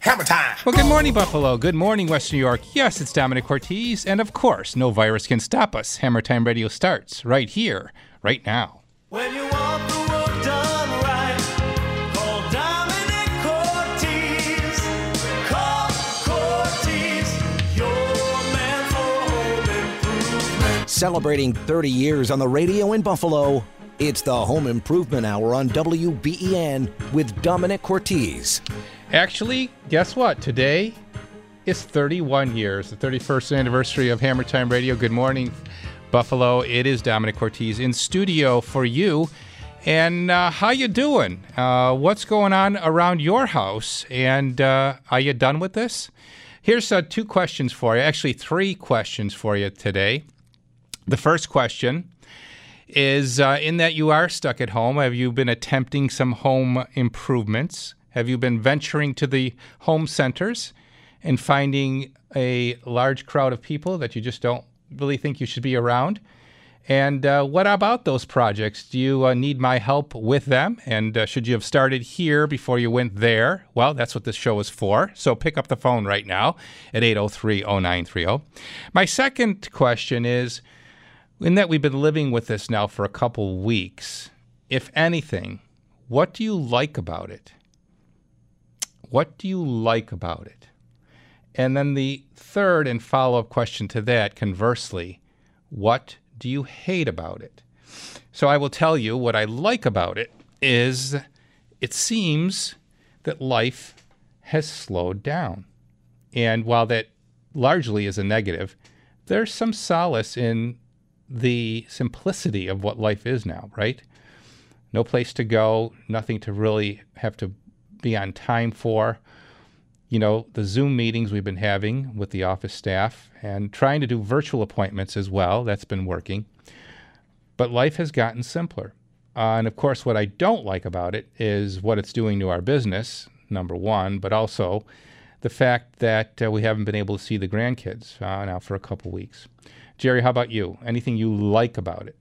Hammer time. Well, good morning, Buffalo. Good morning, Western New York. Yes, it's Domenic Cortese. And of course, no virus can stop us. Hammer Time Radio starts right here, right now. When you want the work done right, call Domenic Cortese. Call Cortese, your man for home improvement. Celebrating 30 years on the radio in Buffalo, it's the Home Improvement Hour on WBEN with Domenic Cortese. Actually, guess what? Today is 31 years, the 31st anniversary of Hammer Time Radio. Good morning, Buffalo. It is Domenic Cortese in studio for you. And uh, how you doing? Uh, what's going on around your house? And uh, are you done with this? Here's uh, two questions for you. Actually, three questions for you today. The first question is uh, in that you are stuck at home. Have you been attempting some home improvements? Have you been venturing to the home centers and finding a large crowd of people that you just don't really think you should be around? And uh, what about those projects? Do you uh, need my help with them? And uh, should you have started here before you went there? Well, that's what this show is for. So pick up the phone right now at 803 0930. My second question is in that we've been living with this now for a couple weeks, if anything, what do you like about it? What do you like about it? And then the third and follow up question to that, conversely, what do you hate about it? So I will tell you what I like about it is it seems that life has slowed down. And while that largely is a negative, there's some solace in the simplicity of what life is now, right? No place to go, nothing to really have to be on time for. You know, the Zoom meetings we've been having with the office staff and trying to do virtual appointments as well. That's been working. But life has gotten simpler. Uh, and of course, what I don't like about it is what it's doing to our business, number one, but also the fact that uh, we haven't been able to see the grandkids uh, now for a couple weeks. Jerry, how about you? Anything you like about it?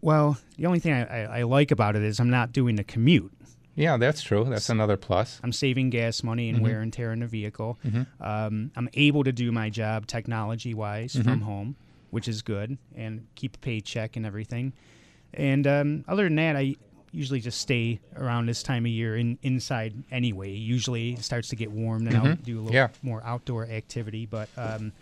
Well, the only thing I, I, I like about it is I'm not doing the commute. Yeah, that's true. That's another plus. I'm saving gas money and Mhm. wear and tear in the vehicle. Mhm. Um, I'm able to do my job technology wise Mhm. from home, which is good, and keep a paycheck and everything. And um, other than that, I usually just stay around this time of year in inside anyway. Usually it starts to get warm, then I'll Mhm. do a little Yeah. more outdoor activity. But um,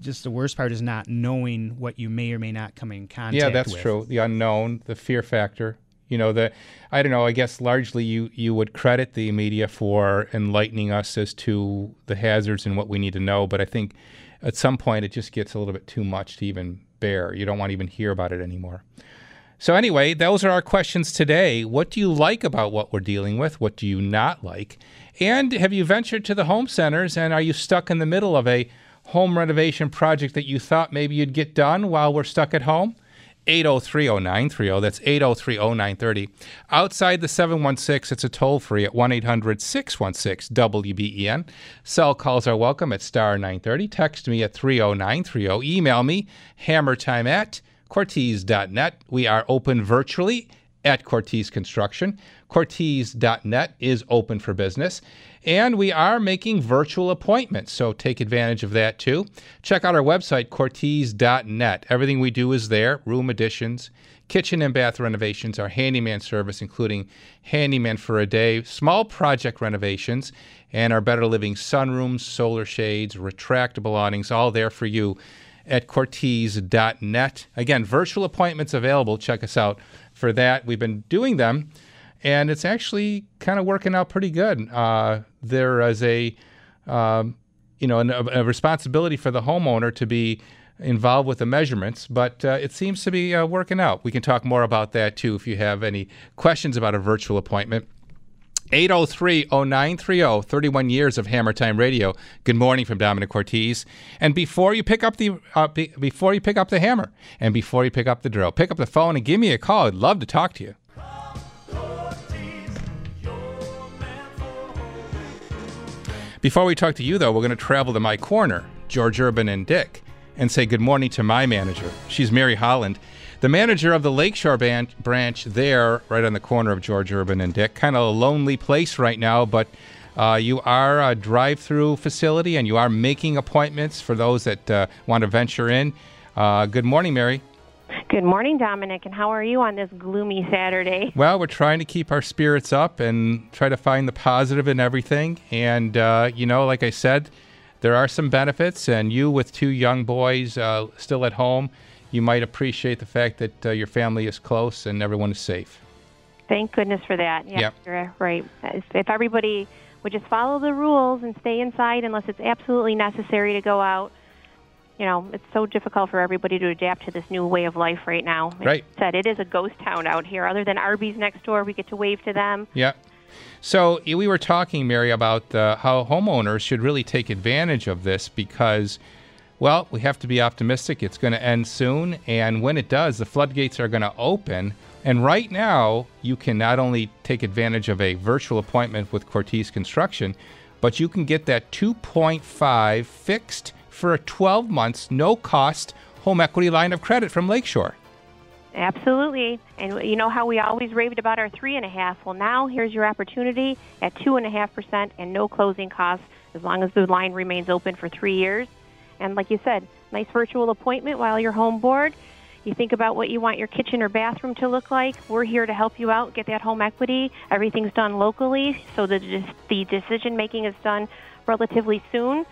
just the worst part is not knowing what you may or may not come in contact with. yeah, that's with. true. The unknown, the fear factor. You know, the I don't know. I guess largely you you would credit the media for enlightening us as to the hazards and what we need to know. But I think at some point it just gets a little bit too much to even bear. You don't want to even hear about it anymore. So anyway, those are our questions today. What do you like about what we're dealing with? What do you not like? And have you ventured to the home centers and are you stuck in the middle of a home renovation project that you thought maybe you'd get done while we're stuck at home? 8030930. That's 8030930. Outside the 716, it's a toll free at 1 800 616 WBEN. Cell calls are welcome at star 930. Text me at 30930. Email me hammertime at cortese.net. We are open virtually at Cortese Construction. Cortese.net is open for business. And we are making virtual appointments, so take advantage of that too. Check out our website, Cortese.net. Everything we do is there room additions, kitchen and bath renovations, our handyman service, including handyman for a day, small project renovations, and our better living sunrooms, solar shades, retractable awnings, all there for you at Cortese.net. Again, virtual appointments available. Check us out for that. We've been doing them, and it's actually kind of working out pretty good. Uh, there is a um, you know, a, a responsibility for the homeowner to be involved with the measurements, but uh, it seems to be uh, working out. We can talk more about that too if you have any questions about a virtual appointment. 803-0930, 31 years of Hammer Time Radio. Good morning from Domenic Cortese. And before you pick up the uh, be, before you pick up the hammer and before you pick up the drill, pick up the phone and give me a call. I'd love to talk to you. Before we talk to you, though, we're going to travel to my corner, George Urban and Dick, and say good morning to my manager. She's Mary Holland, the manager of the Lakeshore ban- branch there, right on the corner of George Urban and Dick. Kind of a lonely place right now, but uh, you are a drive through facility and you are making appointments for those that uh, want to venture in. Uh, good morning, Mary. Good morning, Domenic, and how are you on this gloomy Saturday? Well, we're trying to keep our spirits up and try to find the positive in everything. And, uh, you know, like I said, there are some benefits. And you, with two young boys uh, still at home, you might appreciate the fact that uh, your family is close and everyone is safe. Thank goodness for that. Yeah, Yep. you're right. If, if everybody would just follow the rules and stay inside unless it's absolutely necessary to go out, you know, it's so difficult for everybody to adapt to this new way of life right now. Like Right. Said, it is a ghost town out here. Other than Arby's next door, we get to wave to them. Yeah. So we were talking, Mary, about uh, how homeowners should really take advantage of this because, well, we have to be optimistic. It's going to end soon. And when it does, the floodgates are going to open. And right now, you can not only take advantage of a virtual appointment with Cortese Construction, but you can get that 2.5 fixed for a 12 months, no cost home equity line of credit from Lakeshore. Absolutely. And you know how we always raved about our three and a half? Well, now here's your opportunity at two and a half percent and no closing costs as long as the line remains open for three years. And like you said, nice virtual appointment while you're home board. You think about what you want your kitchen or bathroom to look like. We're here to help you out, get that home equity. Everything's done locally, so the the decision making is done relatively soon.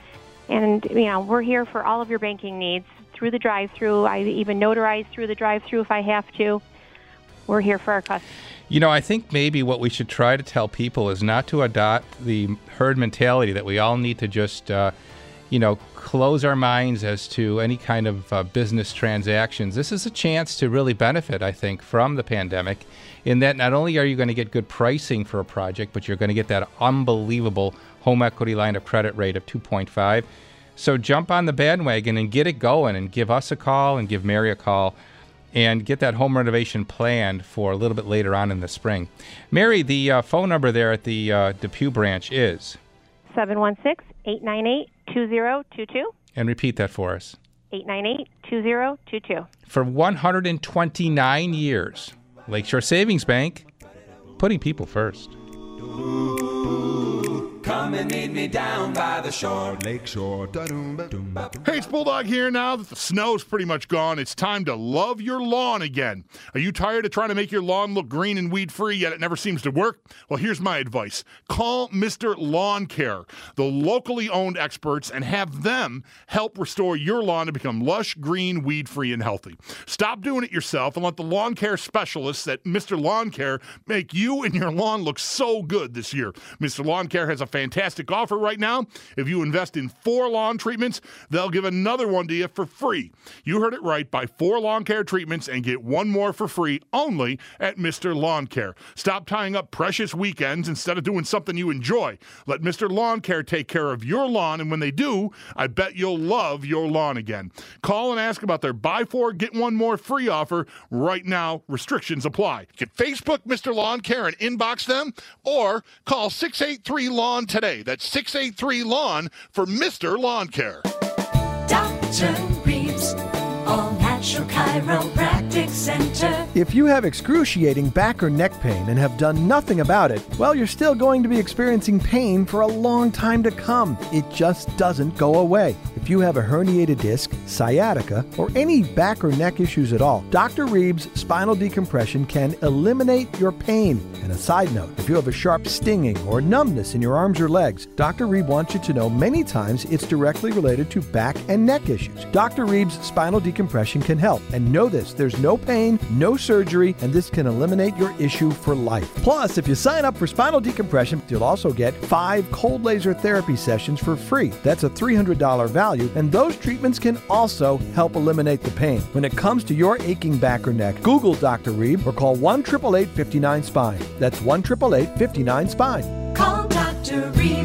And you know, we're here for all of your banking needs through the drive-through. I even notarize through the drive-through if I have to. We're here for our customers. You know, I think maybe what we should try to tell people is not to adopt the herd mentality that we all need to just, uh, you know, close our minds as to any kind of uh, business transactions. This is a chance to really benefit, I think, from the pandemic, in that not only are you going to get good pricing for a project, but you're going to get that unbelievable home equity line of credit rate of 2.5. So jump on the bandwagon and get it going and give us a call and give Mary a call and get that home renovation planned for a little bit later on in the spring. Mary, the uh, phone number there at the uh, Depew branch is, 716-898-2022. and repeat that for us. 898-2022. For 129 years, Lakeshore Savings Bank, putting people first. Come and meet me down by the shore. Lakeshore. Da-dum-ba-dum-ba-dum. Hey, it's Bulldog here. Now that the snow's pretty much gone, it's time to love your lawn again. Are you tired of trying to make your lawn look green and weed free, yet it never seems to work? Well, here's my advice call Mr. Lawn Care, the locally owned experts, and have them help restore your lawn to become lush, green, weed free, and healthy. Stop doing it yourself and let the lawn care specialists at Mr. Lawn Care make you and your lawn look so good this year. Mr. Lawn Care has a fantastic offer right now. If you invest in four lawn treatments, they'll give another one to you for free. You heard it right. Buy four lawn care treatments and get one more for free only at Mr. Lawn Care. Stop tying up precious weekends instead of doing something you enjoy. Let Mr. Lawn Care take care of your lawn, and when they do, I bet you'll love your lawn again. Call and ask about their buy four, get one more free offer right now. Restrictions apply. You can Facebook Mr. Lawn Care and inbox them, or call 683 Lawn today. That's 683 Lawn for Mr. Lawn Care. Dr. Reeves, all natural chiropractic Center. If you have excruciating back or neck pain and have done nothing about it, well, you're still going to be experiencing pain for a long time to come. It just doesn't go away. If you have a herniated disc, sciatica, or any back or neck issues at all, Dr. Reeb's spinal decompression can eliminate your pain. And a side note, if you have a sharp stinging or numbness in your arms or legs, Dr. Reeb wants you to know many times it's directly related to back and neck issues. Dr. Reeb's spinal decompression can help. And know this there's no pain, no surgery, and this can eliminate your issue for life. Plus, if you sign up for spinal decompression, you'll also get five cold laser therapy sessions for free. That's a $300 value, and those treatments can also help eliminate the pain. When it comes to your aching back or neck, Google Dr. Reeb or call 1 888 59 Spine. That's 1 888 59 Spine. Call Dr. Reeb.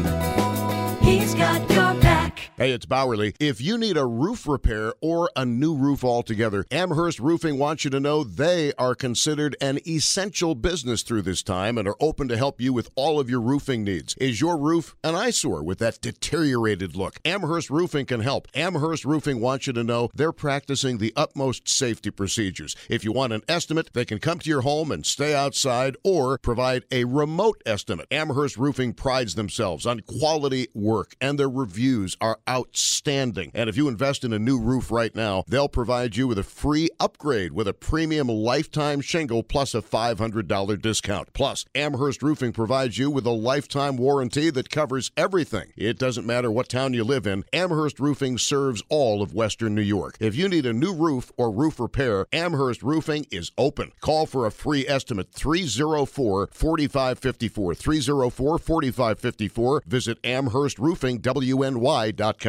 Hey, it's Bowerly. If you need a roof repair or a new roof altogether, Amherst Roofing wants you to know they are considered an essential business through this time and are open to help you with all of your roofing needs. Is your roof an eyesore with that deteriorated look? Amherst Roofing can help. Amherst Roofing wants you to know they're practicing the utmost safety procedures. If you want an estimate, they can come to your home and stay outside or provide a remote estimate. Amherst Roofing prides themselves on quality work and their reviews are outstanding. And if you invest in a new roof right now, they'll provide you with a free upgrade with a premium lifetime shingle plus a $500 discount. Plus, Amherst Roofing provides you with a lifetime warranty that covers everything. It doesn't matter what town you live in, Amherst Roofing serves all of Western New York. If you need a new roof or roof repair, Amherst Roofing is open. Call for a free estimate 304 4554. 304 4554. Visit AmherstRoofingWNY.com.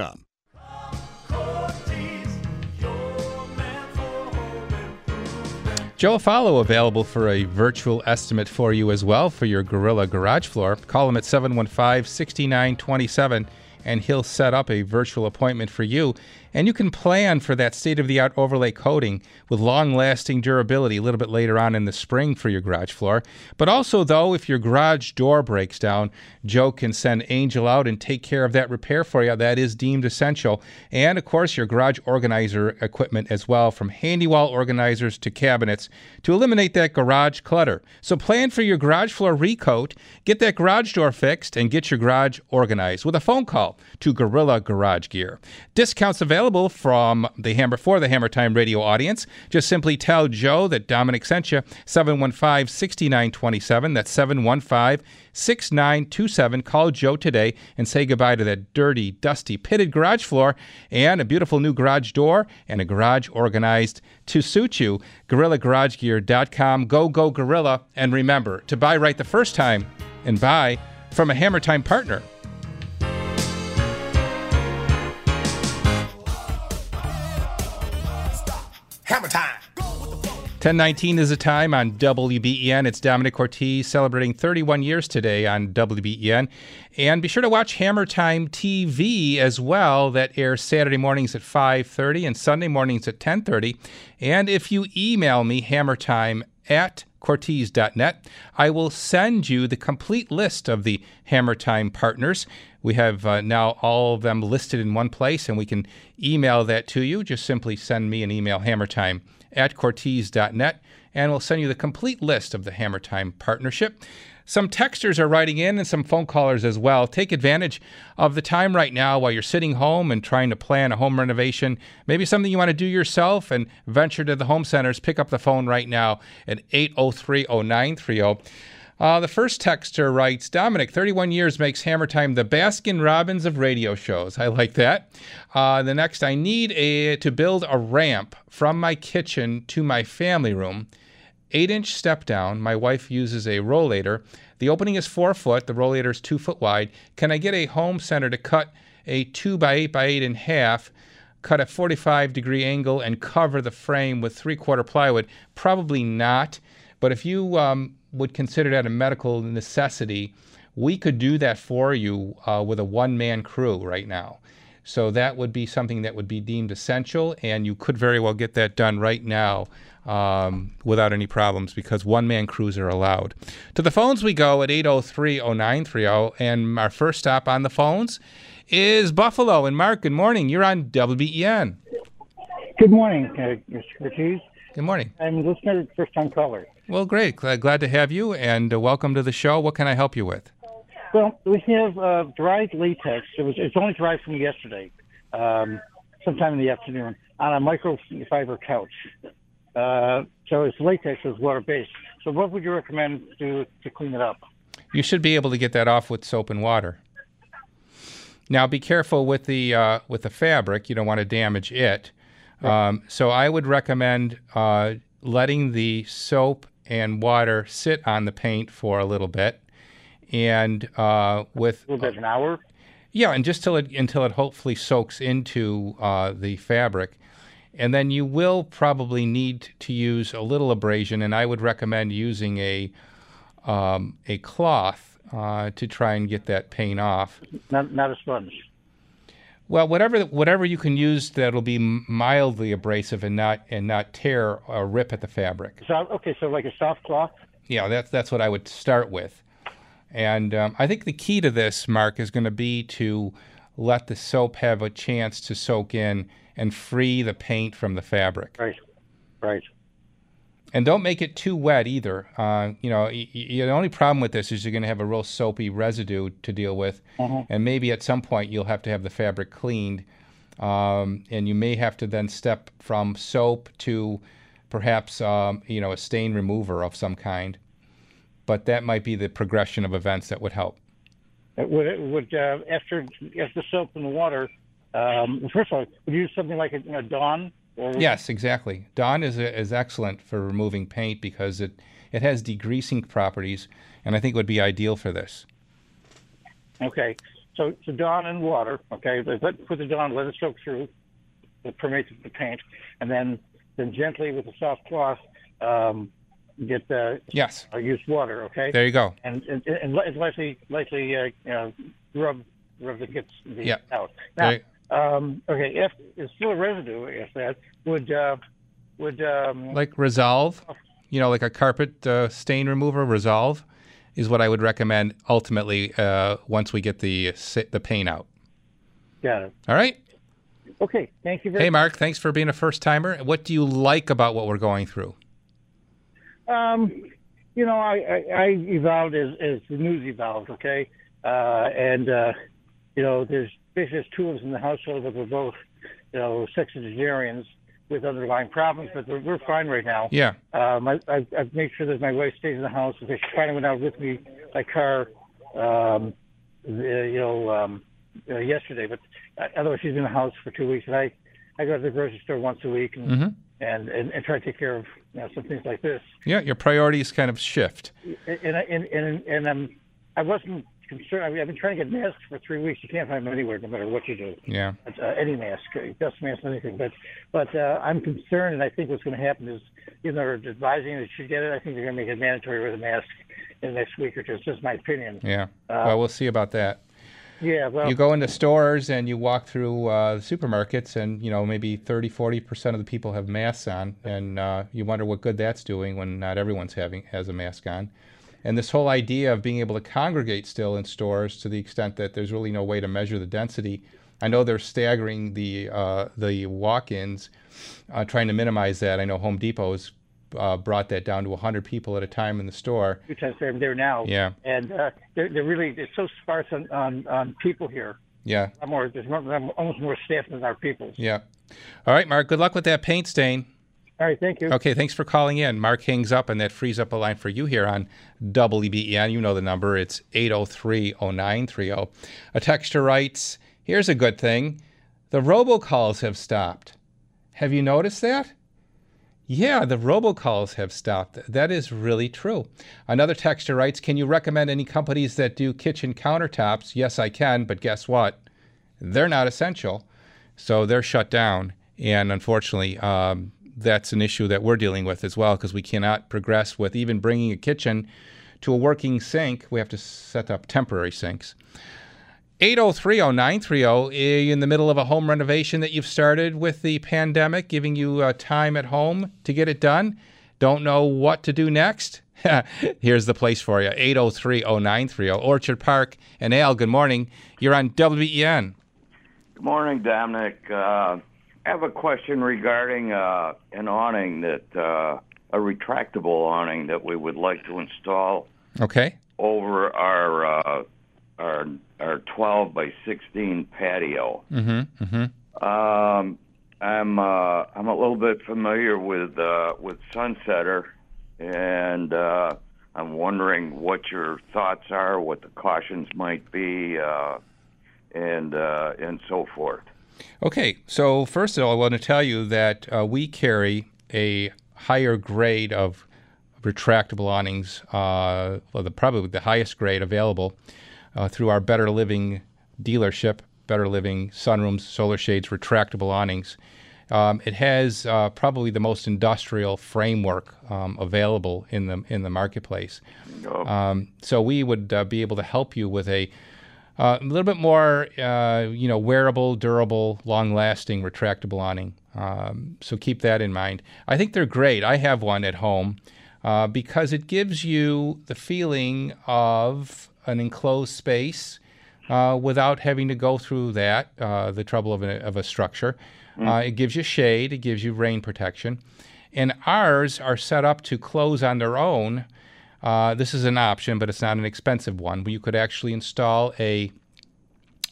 Joe Follow available for a virtual estimate for you as well for your Gorilla garage floor. Call him at 715 6927 and he'll set up a virtual appointment for you. And you can plan for that state of the art overlay coating with long lasting durability a little bit later on in the spring for your garage floor. But also, though, if your garage door breaks down, Joe can send Angel out and take care of that repair for you. That is deemed essential. And of course, your garage organizer equipment as well, from handy wall organizers to cabinets to eliminate that garage clutter. So plan for your garage floor recoat, get that garage door fixed, and get your garage organized with a phone call to Gorilla Garage Gear. Discounts available from the Hammer for the Hammer Time radio audience. Just simply tell Joe that Domenic sent you 715 6927. That's 715 6927. Call Joe today and say goodbye to that dirty, dusty, pitted garage floor and a beautiful new garage door and a garage organized to suit you. GorillaGarageGear.com. Go, go, Gorilla. And remember to buy right the first time and buy from a Hammer Time partner. Hammer time. 1019 is the time on WBEN. It's Domenic Cortese celebrating 31 years today on WBEN. And be sure to watch Hammer Time TV as well. That airs Saturday mornings at 5.30 and Sunday mornings at 10.30. And if you email me, hammertime at Cortese.net, I will send you the complete list of the Hammer Time partners. We have uh, now all of them listed in one place, and we can email that to you. Just simply send me an email, hammertime at Cortese.net, and we'll send you the complete list of the Hammer Time partnership. Some texters are writing in and some phone callers as well. Take advantage of the time right now while you're sitting home and trying to plan a home renovation. Maybe something you want to do yourself and venture to the home centers. Pick up the phone right now at 803 0930. Uh, the first texter writes Domenic, 31 years makes Hammer Time the Baskin Robbins of radio shows. I like that. Uh, the next, I need a, to build a ramp from my kitchen to my family room. Eight inch step down. My wife uses a rollator. The opening is four foot. The rollator is two foot wide. Can I get a home center to cut a two by eight by eight in half? cut a 45 degree angle and cover the frame with three quarter plywood? Probably not. But if you um, would consider that a medical necessity, we could do that for you uh, with a one man crew right now. So that would be something that would be deemed essential, and you could very well get that done right now um, without any problems because one man crews are allowed. To the phones we go at 803 0930, and our first stop on the phones is Buffalo. And Mark, good morning. You're on WBEN. Good morning, uh, Mr. Ortiz. Good morning. I'm a listener, first time caller. Well, great. Glad, to have you, and uh, welcome to the show. What can I help you with? Well, we have uh, dried latex. It was it's only dried from yesterday, um, sometime in the afternoon, on a microfiber couch. Uh, so it's latex is water based. So what would you recommend to to clean it up? You should be able to get that off with soap and water. Now, be careful with the uh, with the fabric. You don't want to damage it. Um, so I would recommend uh, letting the soap and water sit on the paint for a little bit, and uh, with A little bit an hour. yeah, and just till it until it hopefully soaks into uh, the fabric, and then you will probably need to use a little abrasion, and I would recommend using a um, a cloth uh, to try and get that paint off. Not not a sponge. Well, whatever whatever you can use that'll be mildly abrasive and not and not tear or rip at the fabric. So okay, so like a soft cloth. Yeah, that's that's what I would start with. And um, I think the key to this, Mark, is going to be to let the soap have a chance to soak in and free the paint from the fabric. Right. Right. And don't make it too wet either. Uh, you know, y- y- the only problem with this is you're going to have a real soapy residue to deal with, Mhm. and maybe at some point you'll have to have the fabric cleaned, um, and you may have to then step from soap to perhaps um, you know a stain remover of some kind. But that might be the progression of events that would help. Would it, would uh, after after soap and the water? Um, first of all, would you use something like a, you know, Dawn? Yes, exactly. Dawn is is excellent for removing paint because it it has degreasing properties, and I think would be ideal for this. Okay. So, so Dawn and water. Okay. Let, put the Dawn, let it soak through, it permeates the paint, and then then gently with a soft cloth, um, get the Yes. uh, use water. Okay. There you go. And and, and li- lightly lightly uh, you know, rub rub the gets the Yeah. out. Now, um, okay. If it's still a residue, if that would uh, would um, like Resolve, you know, like a carpet uh, stain remover, Resolve, is what I would recommend. Ultimately, uh, once we get the the paint out. got it. All right. Okay. Thank you very much. Hey, Mark. Thanks for being a first timer. What do you like about what we're going through? Um, you know, I, I, I evolved as, as the news evolved, okay? Uh, and, uh, you know, there's there's two in the household that we're both, you know, sexagenarians with underlying problems, but we're, we're fine right now. Yeah. Um, I, I, I've made sure that my wife stays in the house. If she finally went out with me by car, um, the, you know, um, uh, yesterday, but uh, otherwise she's in the house for two weeks. And I, I go to the grocery store once a week and, Mhm. and, and, and try to take care of, you know, some things like this Yeah, your priorities kind of shift. and I- and and and I'm I wasn't concerned. I mean, I've been trying to get masks for three weeks. You can't find them anywhere, no matter what you do. Yeah. Uh, any mask, uh, dust mask, anything. But but uh, I'm concerned, and I think what's going to happen is, you know, they're advising that you should get it. I think they're going to make it mandatory with a mask in the next week or two. It's just my opinion. Yeah. Uh, well, we'll see about that. Yeah. Well. you go into stores and you walk through uh, the supermarkets and you know maybe 30 40% of the people have masks on and uh, you wonder what good that's doing when not everyone's having has a mask on and this whole idea of being able to congregate still in stores to the extent that there's really no way to measure the density i know they're staggering the uh, the walk-ins uh, trying to minimize that i know home depot has uh, brought that down to 100 people at a time in the store Two times I'm there now. Yeah. And uh, they're, they're really they're so sparse on, on, on people here. yeah more there's more, almost more staff than our people. yeah all right mark good luck with that paint stain All right. Thank you. Okay, thanks for calling in. Mark hangs up, and that frees up a line for you here on WBEN. You know the number. It's 803-0930. A texter writes, here's a good thing. The robocalls have stopped. Have you noticed that? Yeah, the robocalls have stopped. That is really true. Another texter writes, Can you recommend any companies that do kitchen countertops? Yes, I can, but guess what? They're not essential, so they're shut down. And unfortunately, um, that's an issue that we're dealing with as well because we cannot progress with even bringing a kitchen to a working sink. We have to set up temporary sinks. 8030930 in the middle of a home renovation that you've started with the pandemic, giving you uh, time at home to get it done. Don't know what to do next? Here's the place for you 8030930 Orchard Park and Al, good morning. You're on WEN. Good morning, Domenic. Uh, I have a question regarding uh, an awning that uh, a retractable awning that we would like to install Okay. over our uh, our our 12 by 16 patio. Mm-hmm. Mm-hmm. Um, I'm uh, I'm a little bit familiar with uh, with Sunsetter, and uh, I'm wondering what your thoughts are, what the cautions might be, uh, and uh, and so forth. Okay, so first of all, I want to tell you that uh, we carry a higher grade of retractable awnings, uh, well, the, probably the highest grade available uh, through our Better Living dealership, Better Living sunrooms, solar shades, retractable awnings. Um, it has uh, probably the most industrial framework um, available in the in the marketplace. Um, so we would uh, be able to help you with a uh, a little bit more, uh, you know, wearable, durable, long-lasting, retractable awning. Um, so keep that in mind. I think they're great. I have one at home uh, because it gives you the feeling of an enclosed space uh, without having to go through that, uh, the trouble of a, of a structure. Uh, it gives you shade. It gives you rain protection. And ours are set up to close on their own. Uh, this is an option, but it's not an expensive one. You could actually install a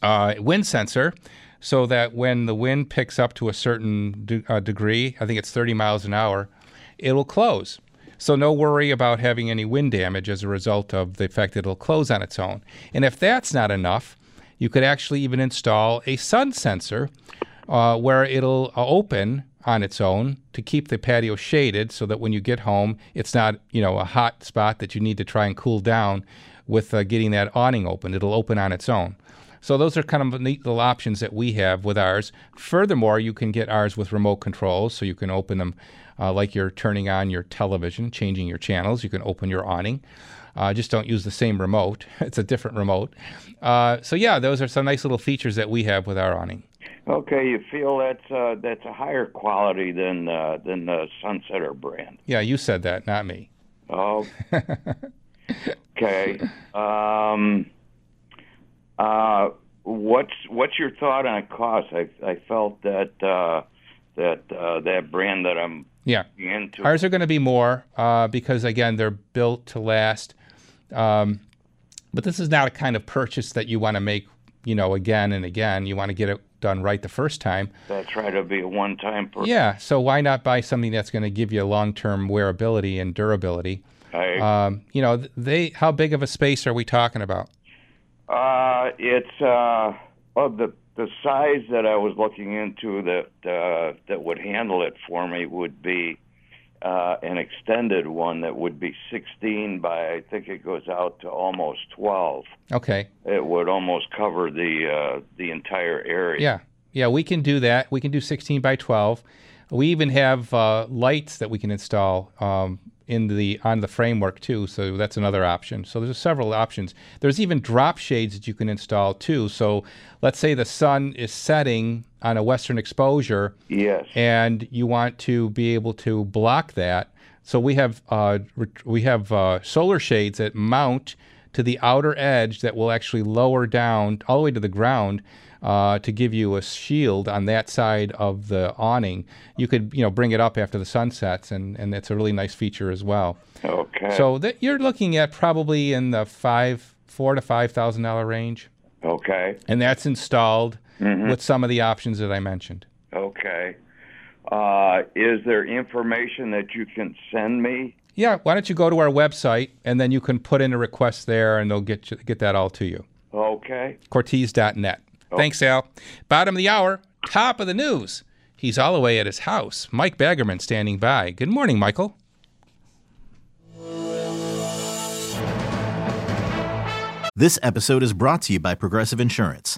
uh, wind sensor so that when the wind picks up to a certain de- uh, degree, I think it's 30 miles an hour, it'll close. So no worry about having any wind damage as a result of the fact that it'll close on its own. And if that's not enough, you could actually even install a sun sensor uh, where it'll uh, open on its own to keep the patio shaded so that when you get home, it's not, you know, a hot spot that you need to try and cool down with uh, getting that awning open. It'll open on its own. So those are kind of neat little options that we have with ours. Furthermore, you can get ours with remote controls, so you can open them uh, like you're turning on your television, changing your channels. You can open your awning. Uh, just don't use the same remote. it's a different remote. Uh, so yeah, those are some nice little features that we have with our awning. Okay, you feel that's uh, that's a higher quality than uh, than the Sunsetter brand. Yeah, you said that, not me. Oh. okay. Um, uh, what's what's your thought on cost? I I felt that uh, that uh, that brand that I'm Yeah. into. Ours are going to be more uh, because, again, they're built to last. Um, but this is not a kind of purchase that you want to make, you know, again and again. You want to get it done right the first time. That's right. It'll be a one-time purchase. Yeah. So why not buy something that's going to give you long-term wearability and durability? I- Um, you know, they. How big of a space are we talking about? Uh, it's uh, well, the the size that I was looking into that uh, that would handle it for me would be uh, an extended one that would be 16 by I think it goes out to almost 12. Okay. It would almost cover the uh, the entire area. Yeah, yeah, we can do that. We can do 16 by 12. We even have uh, lights that we can install um, in the on the framework too. So that's another option. So there's several options. There's even drop shades that you can install too. So let's say the sun is setting on a western exposure. Yes. And you want to be able to block that. So we have uh, we have uh, solar shades that mount to the outer edge that will actually lower down all the way to the ground uh, to give you a shield on that side of the awning. You could you know bring it up after the sun sets, and and it's a really nice feature as well. Okay. So that you're looking at probably in the five four to five thousand dollar range, Okay. and that's installed Mhm. with some of the options that I mentioned. Okay. Uh, is there information that you can send me? Yeah, why don't you go to our website and then you can put in a request there and they'll get you, get that all to you. Okay. Cortese.net. Thanks, Al. Bottom of the hour, top of the news. He's all the way at his house. Mike Baggerman standing by. Good morning, Michael. This episode is brought to you by Progressive Insurance.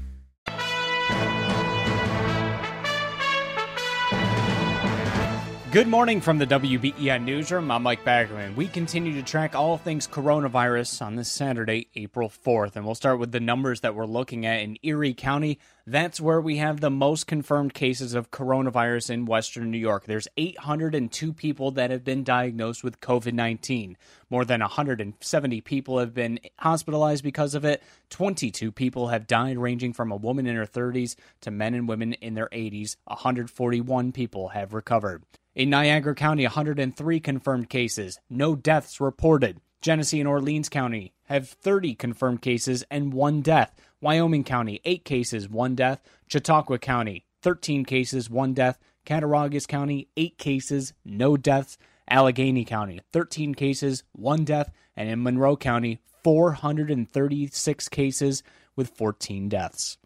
Good morning from the WBEN Newsroom. I'm Mike Baggerman. We continue to track all things coronavirus on this Saturday, April 4th. And we'll start with the numbers that we're looking at in Erie County. That's where we have the most confirmed cases of coronavirus in Western New York. There's 802 people that have been diagnosed with COVID 19. More than 170 people have been hospitalized because of it. 22 people have died, ranging from a woman in her 30s to men and women in their 80s. 141 people have recovered. In Niagara County, 103 confirmed cases, no deaths reported. Genesee and Orleans County have 30 confirmed cases and one death. Wyoming County, 8 cases, 1 death. Chautauqua County, 13 cases, 1 death. Cattaraugus County, 8 cases, no deaths. Allegany County, 13 cases, 1 death. And in Monroe County, 436 cases with 14 deaths.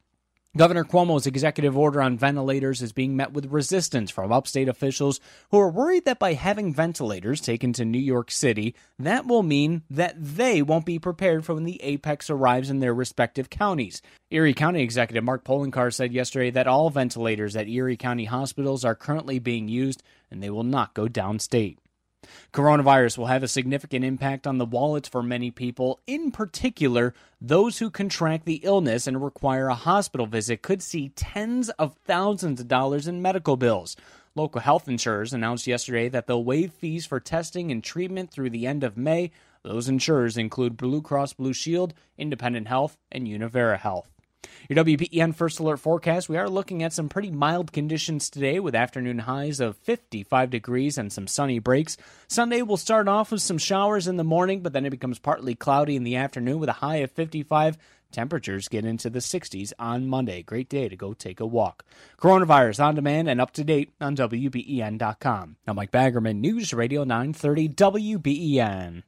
Governor Cuomo's executive order on ventilators is being met with resistance from upstate officials who are worried that by having ventilators taken to New York City, that will mean that they won't be prepared for when the apex arrives in their respective counties. Erie County Executive Mark Poloncarz said yesterday that all ventilators at Erie County hospitals are currently being used and they will not go downstate. Coronavirus will have a significant impact on the wallets for many people. In particular, those who contract the illness and require a hospital visit could see tens of thousands of dollars in medical bills. Local health insurers announced yesterday that they'll waive fees for testing and treatment through the end of May. Those insurers include Blue Cross Blue Shield, Independent Health, and Univera Health. Your WBEN First Alert forecast, we are looking at some pretty mild conditions today with afternoon highs of 55 degrees and some sunny breaks. Sunday will start off with some showers in the morning, but then it becomes partly cloudy in the afternoon with a high of 55. Temperatures get into the 60s on Monday. Great day to go take a walk. Coronavirus on demand and up to date on WBEN.com. Now, Mike Baggerman, News Radio 930 WBEN.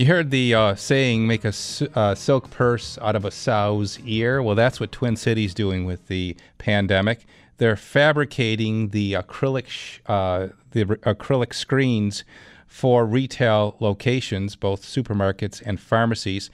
You heard the uh, saying, make a uh, silk purse out of a sow's ear. Well, that's what Twin Cities doing with the pandemic. They're fabricating the acrylic uh, the acrylic screens for retail locations, both supermarkets and pharmacies.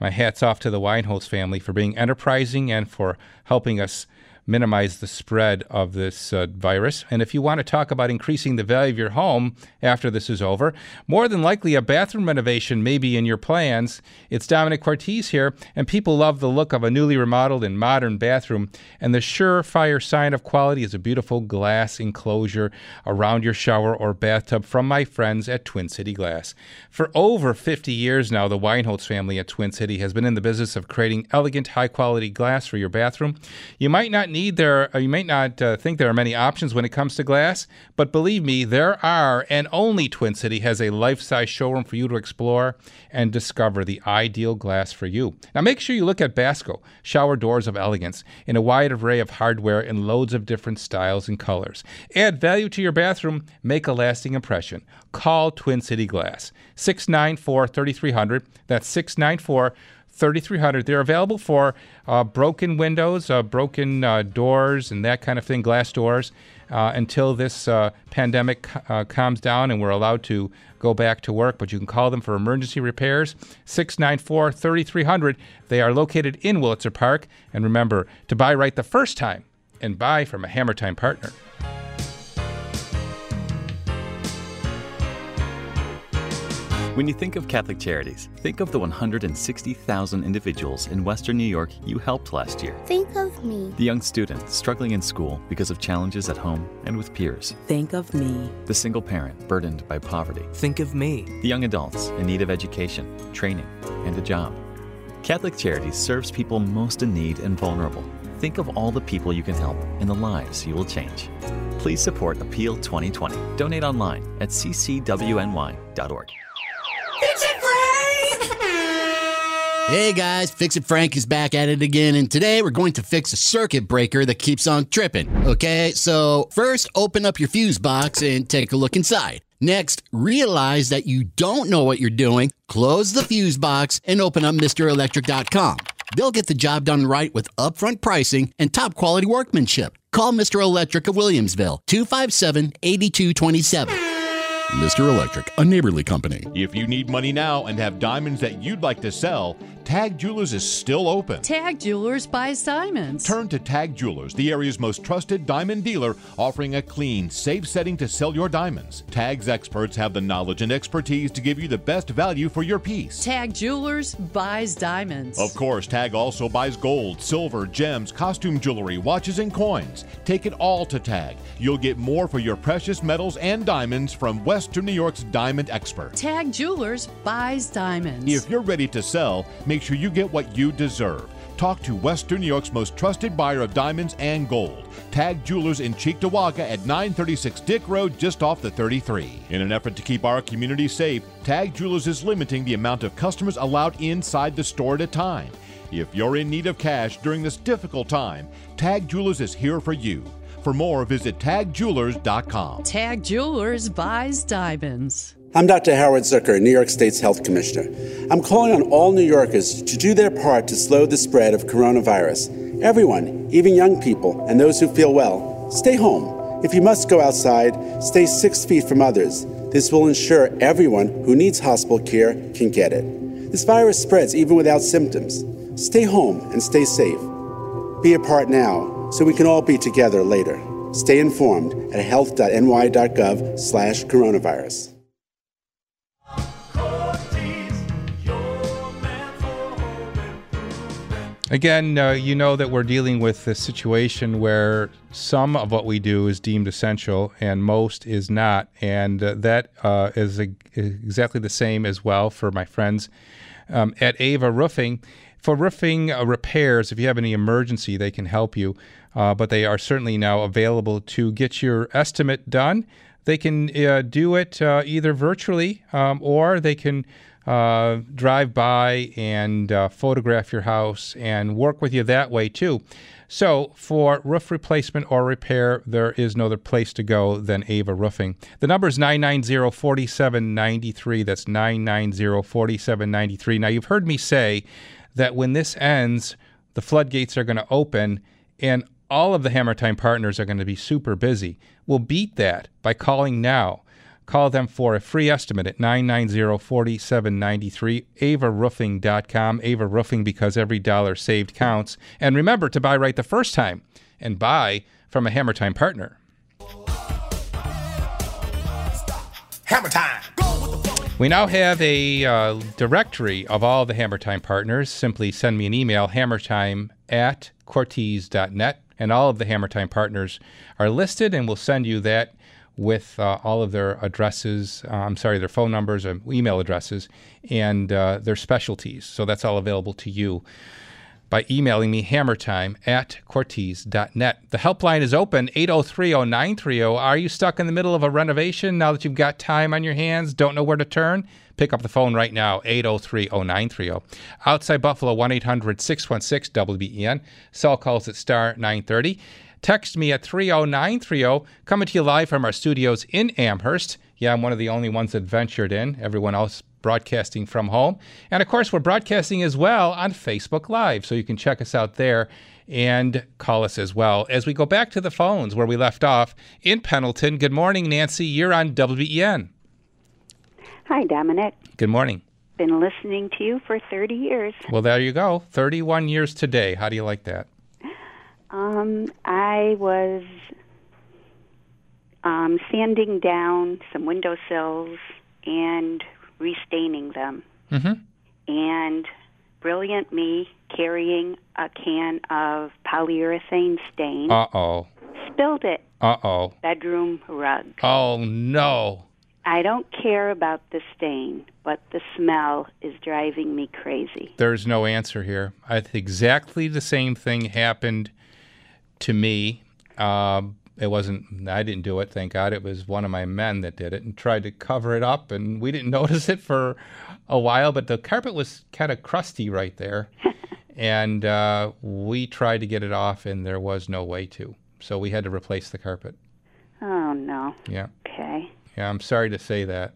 My hat's off to the Winehouse family for being enterprising and for helping us minimize the spread of this uh, virus. And if you want to talk about increasing the value of your home after this is over, more than likely a bathroom renovation may be in your plans. It's Domenic Cortese here, and people love the look of a newly remodeled and modern bathroom. And the surefire sign of quality is a beautiful glass enclosure around your shower or bathtub from my friends at Twin City Glass. For over 50 years now, the Wineholtz family at Twin City has been in the business of creating elegant, high quality glass for your bathroom. You might not need there, uh, you may not uh, think there are many options when it comes to glass, but believe me, there are, and only Twin City has a life size showroom for you to explore and discover the ideal glass for you. Now, make sure you look at Basco, shower doors of elegance, in a wide array of hardware in loads of different styles and colors. Add value to your bathroom, make a lasting impression. Call Twin City Glass, 694 3300. That's 694 3300. They're available for uh, broken windows, uh, broken uh, doors, and that kind of thing, glass doors, uh, until this uh, pandemic uh, calms down and we're allowed to go back to work. But you can call them for emergency repairs, 694 3300. They are located in Willitzer Park. And remember to buy right the first time and buy from a Hammer Time partner. When you think of Catholic Charities, think of the 160,000 individuals in Western New York you helped last year. Think of me. The young student struggling in school because of challenges at home and with peers. Think of me. The single parent burdened by poverty. Think of me. The young adults in need of education, training, and a job. Catholic Charities serves people most in need and vulnerable. Think of all the people you can help and the lives you will change. Please support Appeal 2020. Donate online at ccwny.org. It's a Hey guys, Fix It Frank is back at it again, and today we're going to fix a circuit breaker that keeps on tripping. Okay, so first open up your fuse box and take a look inside. Next, realize that you don't know what you're doing, close the fuse box, and open up MrElectric.com. They'll get the job done right with upfront pricing and top quality workmanship. Call Mr. Electric of Williamsville, 257 8227. Mr. Electric, a neighborly company. If you need money now and have diamonds that you'd like to sell, Tag Jewelers is still open. Tag Jewelers buys diamonds. Turn to Tag Jewelers, the area's most trusted diamond dealer, offering a clean, safe setting to sell your diamonds. Tag's experts have the knowledge and expertise to give you the best value for your piece. Tag Jewelers buys diamonds. Of course, Tag also buys gold, silver, gems, costume jewelry, watches, and coins. Take it all to Tag. You'll get more for your precious metals and diamonds from Western New York's diamond expert. Tag Jewelers buys diamonds. If you're ready to sell, make sure you get what you deserve. Talk to Western New York's most trusted buyer of diamonds and gold. Tag Jewelers in Cheektowaga at 936 Dick Road, just off the 33. In an effort to keep our community safe, Tag Jewelers is limiting the amount of customers allowed inside the store at a time. If you're in need of cash during this difficult time, Tag Jewelers is here for you. For more, visit tagjewelers.com. Tag Jewelers buys diamonds. I'm Dr. Howard Zucker, New York State's health commissioner. I'm calling on all New Yorkers to do their part to slow the spread of coronavirus. Everyone, even young people and those who feel well, stay home. If you must go outside, stay six feet from others. This will ensure everyone who needs hospital care can get it. This virus spreads even without symptoms. Stay home and stay safe. Be a part now so we can all be together later. Stay informed at health.ny.gov slash coronavirus. Again, uh, you know that we're dealing with a situation where some of what we do is deemed essential and most is not. And uh, that uh, is a, exactly the same as well for my friends um, at Ava Roofing. For roofing uh, repairs, if you have any emergency, they can help you. Uh, but they are certainly now available to get your estimate done. They can uh, do it either virtually um, or they can uh, drive by and uh, photograph your house and work with you that way too. So, for roof replacement or repair, there is no other place to go than Ava Roofing. The number is 990 4793. That's 990 4793. Now, you've heard me say that when this ends, the floodgates are going to open and all of the Hammer Time partners are going to be super busy. We'll beat that by calling now. Call them for a free estimate at 990-4793, avaroofing.com. Ava Roofing because every dollar saved counts. And remember to buy right the first time and buy from a Hammer Time partner. Hammer time. We now have a uh, directory of all the Hammer Time partners. Simply send me an email, hammertime at cortese.net, and all of the Hammer Time partners are listed, and we'll send you that with uh, all of their addresses, uh, I'm sorry, their phone numbers and email addresses, and uh, their specialties. So that's all available to you by emailing me hammertime at cortese.net. The helpline is open 803 0930. Are you stuck in the middle of a renovation now that you've got time on your hands, don't know where to turn? Pick up the phone right now, 803 0930. Outside Buffalo, 1 800 616 WBEN. Cell calls at star 930. Text me at 30930, coming to you live from our studios in Amherst. Yeah, I'm one of the only ones that ventured in. Everyone else broadcasting from home. And of course, we're broadcasting as well on Facebook Live, so you can check us out there and call us as well. As we go back to the phones where we left off in Pendleton, good morning, Nancy. You're on WBEN. Hi, Domenic. Good morning. Been listening to you for 30 years. Well, there you go. 31 years today. How do you like that? Um, I was um, sanding down some windowsills and restaining them. Mm-hmm. And brilliant me carrying a can of polyurethane stain Uh oh. spilled it. Uh oh. Bedroom rug. Oh no. I don't care about the stain, but the smell is driving me crazy. There's no answer here. I exactly the same thing happened to me. Um, it wasn't, I didn't do it, thank God. It was one of my men that did it and tried to cover it up, and we didn't notice it for a while, but the carpet was kind of crusty right there. and uh, we tried to get it off, and there was no way to. So we had to replace the carpet. Oh no. Yeah. Okay. Yeah, I'm sorry to say that.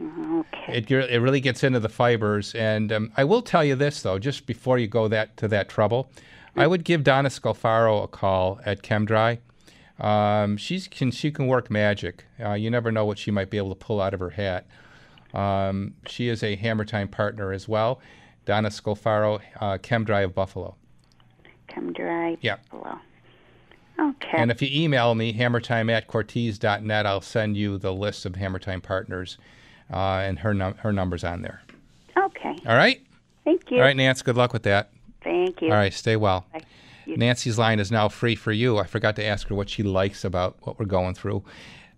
Okay. It, it really gets into the fibers. And um, I will tell you this, though, just before you go that to that trouble, I would give Donna Scalfaro a call at ChemDry. Um, she's can she can work magic. Uh, you never know what she might be able to pull out of her hat. Um, she is a Hammer Time partner as well. Donna Scalfaro, uh, ChemDry of Buffalo. ChemDry dry. Yeah. Buffalo. Okay. And if you email me, hammertime at cortese.net, I'll send you the list of Hammertime partners uh, and her, num- her number's on there. Okay. All right? Thank you. All right, Nance, good luck with that. Thank you. All right, stay well. Bye. Nancy's line is now free for you. I forgot to ask her what she likes about what we're going through.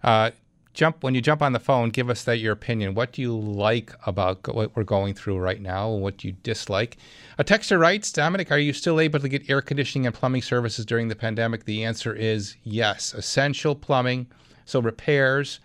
Uh, jump when you jump on the phone. Give us that your opinion. What do you like about go- what we're going through right now, and what do you dislike? A texter writes, Domenic, are you still able to get air conditioning and plumbing services during the pandemic? The answer is yes. Essential plumbing, so repairs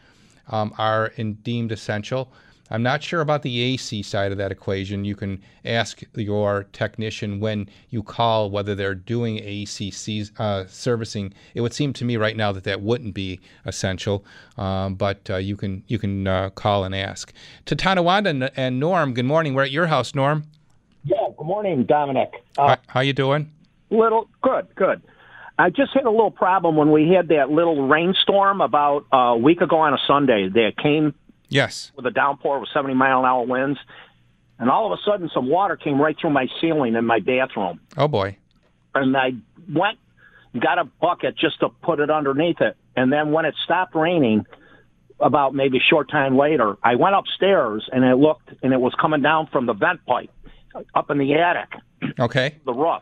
um, are in, deemed essential. I'm not sure about the AC side of that equation. You can ask your technician when you call whether they're doing AC uh, servicing. It would seem to me right now that that wouldn't be essential, um, but uh, you can you can uh, call and ask. To Tonawanda and- Norm, good morning. We're at your house, Norm. Yeah, good morning, Domenic. Uh, how, how you doing? little good, good. I just had a little problem when we had that little rainstorm about a week ago on a Sunday. That came Yes. with a downpour with 70 mile an hour winds, and all of a sudden some water came right through my ceiling in my bathroom, Oh boy. and I went and got a bucket just to put it underneath it, and then when it stopped raining. About maybe a short time later, I went upstairs and I looked, and it was coming down from the vent pipe up in the attic, Okay. the roof,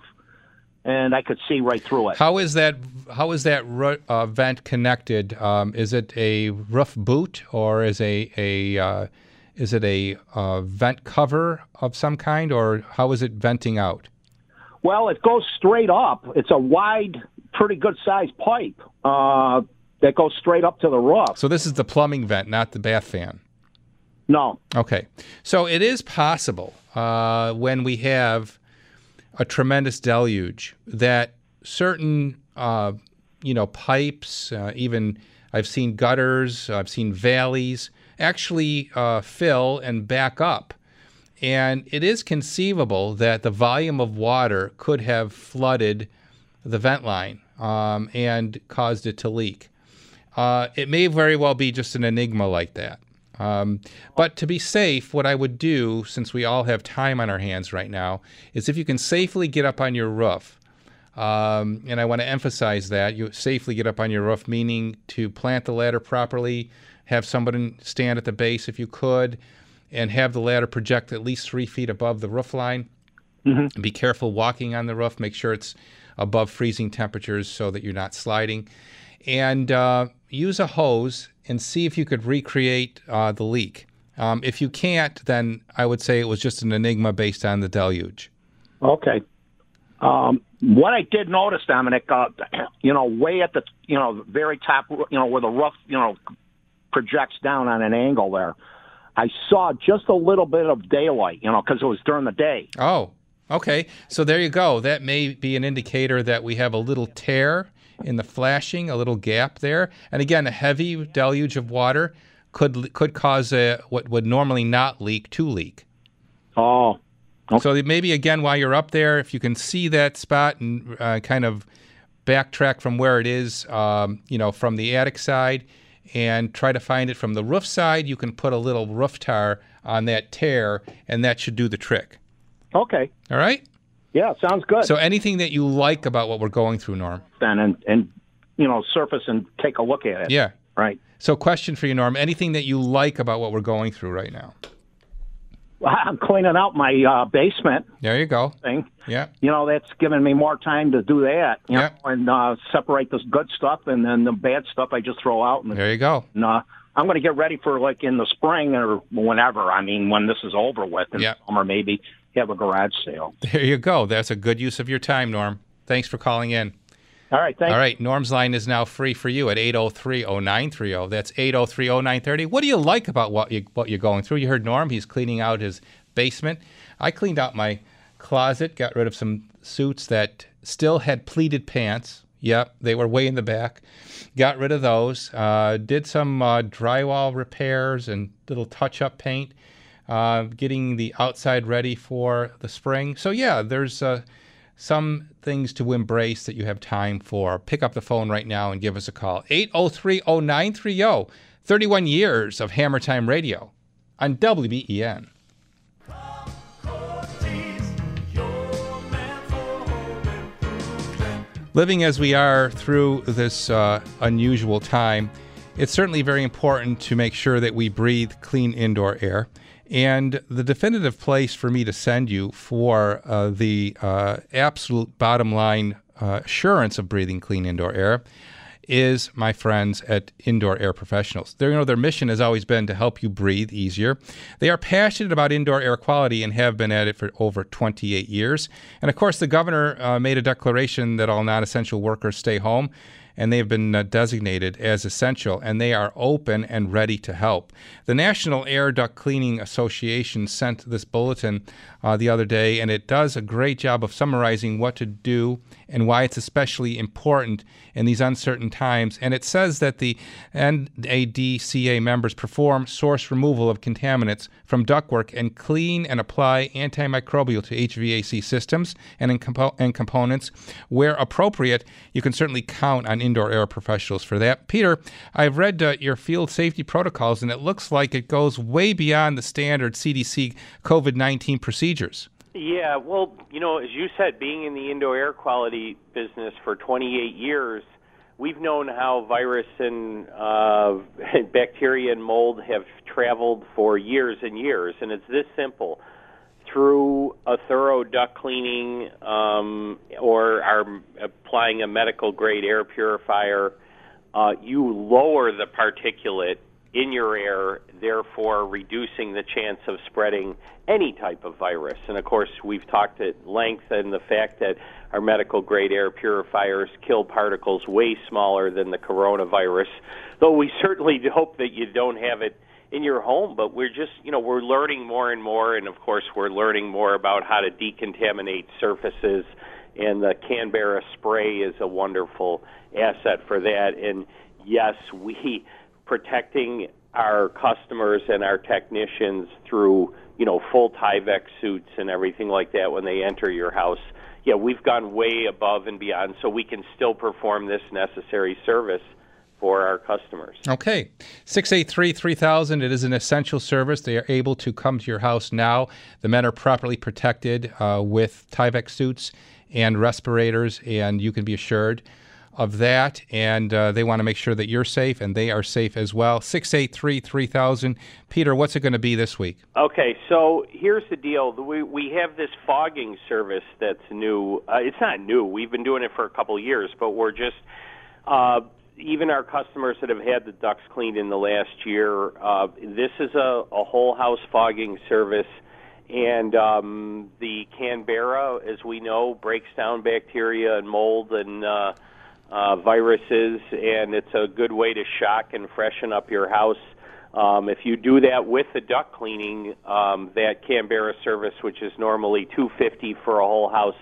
and I could see right through it. How is that? How is that uh, vent connected? Um, is it a roof boot or is a a uh, is it a uh, vent cover of some kind, or how is it venting out? Well, it goes straight up. It's a wide, pretty good sized pipe uh, that goes straight up to the roof. So this is the plumbing vent, not the bath fan. No. Okay. So it is possible uh, when we have a tremendous deluge that certain, uh, you know, pipes, uh, even I've seen gutters, I've seen valleys actually uh, fill and back up. And it is conceivable that the volume of water could have flooded the vent line um, and caused it to leak. Uh, it may very well be just an enigma like that. Um, but to be safe, what I would do, since we all have time on our hands right now, is if you can safely get up on your roof, um, and I want to emphasize that you safely get up on your roof, meaning to plant the ladder properly, have someone stand at the base if you could, and have the ladder project at least three feet above the roof line. Be careful walking on the roof. Make sure it's above freezing temperatures so that you're not sliding. And uh, use a hose and see if you could recreate uh, the leak. Um, if you can't, then I would say it was just an enigma based on the deluge. Okay. Um, what I did notice, Domenic, uh, you know, way at the, you know, very top, you know, where the roof, you know, projects down on an angle there, I saw just a little bit of daylight, you know, because it was during the day. Oh, okay. So there you go. That may be an indicator that we have a little tear in the flashing, a little gap there. And again, a heavy deluge of water could could cause a what would normally not leak to leak. Oh. So maybe again, while you're up there, if you can see that spot and uh, kind of backtrack from where it is, um, you know, from the attic side, and try to find it from the roof side, you can put a little roof tar on that tear, and that should do the trick. Okay. All right. Yeah, sounds good. So anything that you like about what we're going through, Norm? then and and you know surface and take a look at it. Yeah. Right. So question for you, Norm. Anything that you like about what we're going through right now? Well, I'm cleaning out my uh, basement There you go. thing. Yeah. You know, that's giving me more time to do that. You know, and uh, separate the good stuff and then the bad stuff I just throw out. And, There you go. and uh, I'm going to get ready for like in the spring or whenever. I mean, when this is over with in Yeah. summer, maybe have a garage sale. There you go. That's a good use of your time, Norm. Thanks for calling in. All right, thanks. All right, Norm's line is now free for you at 803-0930. That's 803-0930. What do you like about what you what you're going through? You heard Norm, he's cleaning out his basement. I cleaned out my closet, got rid of some suits that still had pleated pants. Yep, they were way in the back. Got rid of those. Uh, did some uh, drywall repairs and little touch up paint, uh, getting the outside ready for the spring. So, yeah, there's uh, some things to embrace that you have time for. Pick up the phone right now and give us a call. 803 0930. 31 years of Hammer Time Radio on WBEN. Living as we are through this uh, unusual time, it's certainly very important to make sure that we breathe clean indoor air. And the definitive place for me to send you for uh, the uh, absolute bottom line uh, assurance of breathing clean indoor air is my friends at Indoor Air Professionals. Their, you know, their mission has always been to help you breathe easier. They are passionate about indoor air quality and have been at it for over 28 years. And of course, the governor uh, made a declaration that all non essential workers stay home and they have been uh, designated as essential, and they are open and ready to help. The National Air Duct Cleaning Association sent this bulletin uh, the other day, and it does a great job of summarizing what to do and why it's especially important in these uncertain times. And it says that the NADCA members perform source removal of contaminants from ductwork and clean and apply antimicrobial to HVAC systems and, compo- and components. Where appropriate, you can certainly count on indoor air professionals for that. Peter, I've read uh, your field safety protocols, and it looks like it goes way beyond the standard CDC COVID 19 procedures. Yeah, well, you know, as you said, being in the indoor air quality business for 28 years, we've known how virus and uh, bacteria and mold have traveled for years and years, and it's this simple. Through a thorough duct cleaning um, or are applying a medical grade air purifier, uh, you lower the particulate in your air, therefore reducing the chance of spreading any type of virus. And of course, we've talked at length and the fact that our medical grade air purifiers kill particles way smaller than the coronavirus. Though we certainly hope that you don't have it in your home, but we're just, you know, we're learning more and more and of course we're learning more about how to decontaminate surfaces and the Canberra spray is a wonderful asset for that and yes, we protecting our customers and our technicians through, you know, full Tyvek suits and everything like that when they enter your house. Yeah, we've gone way above and beyond so we can still perform this necessary service for our customers. Okay. 683 3000. It is an essential service. They are able to come to your house now. The men are properly protected uh, with Tyvek suits and respirators, and you can be assured of that, and uh, they want to make sure that you're safe and they are safe as well. 683 3000. Peter, what's it going to be this week? Okay, so here's the deal. We, we have this fogging service that's new. Uh, it's not new, we've been doing it for a couple years, but we're just. Uh, even our customers that have had the ducts cleaned in the last year, uh, this is a, a whole house fogging service. And um, the Canberra, as we know, breaks down bacteria and mold and uh, uh, viruses, and it's a good way to shock and freshen up your house. Um, if you do that with the duct cleaning, um, that Canberra service, which is normally two fifty for a whole house,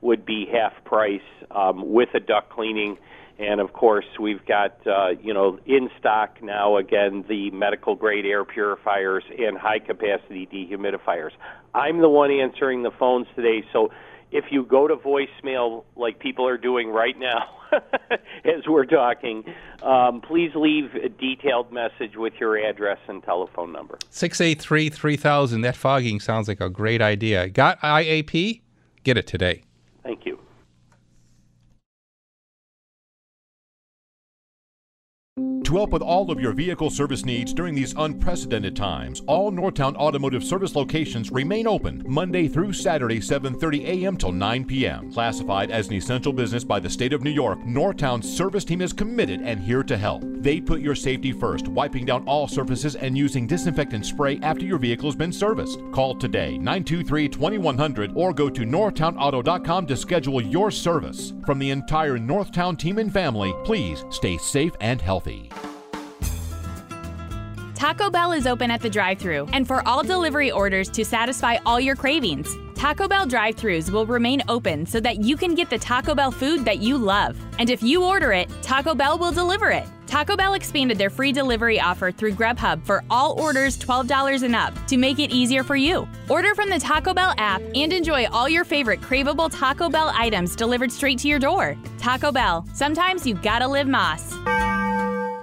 would be half price um, with a duct cleaning. And of course, we've got uh, you know in stock now again the medical grade air purifiers and high capacity dehumidifiers. I'm the one answering the phones today, so if you go to voicemail like people are doing right now as we're talking, um, please leave a detailed message with your address and telephone number. 683 3000. That fogging sounds like a great idea. Got IAP? Get it today. Thank you. To help with all of your vehicle service needs during these unprecedented times, all Northtown Automotive Service locations remain open Monday through Saturday, 7:30 a.m. till 9 p.m. Classified as an essential business by the state of New York, Northtown's service team is committed and here to help. They put your safety first, wiping down all surfaces and using disinfectant spray after your vehicle has been serviced. Call today 923-2100 or go to northtownauto.com to schedule your service. From the entire Northtown team and family, please stay safe and healthy. Taco Bell is open at the drive thru and for all delivery orders to satisfy all your cravings. Taco Bell drive thrus will remain open so that you can get the Taco Bell food that you love. And if you order it, Taco Bell will deliver it. Taco Bell expanded their free delivery offer through Grubhub for all orders $12 and up to make it easier for you. Order from the Taco Bell app and enjoy all your favorite craveable Taco Bell items delivered straight to your door. Taco Bell, sometimes you gotta live Más.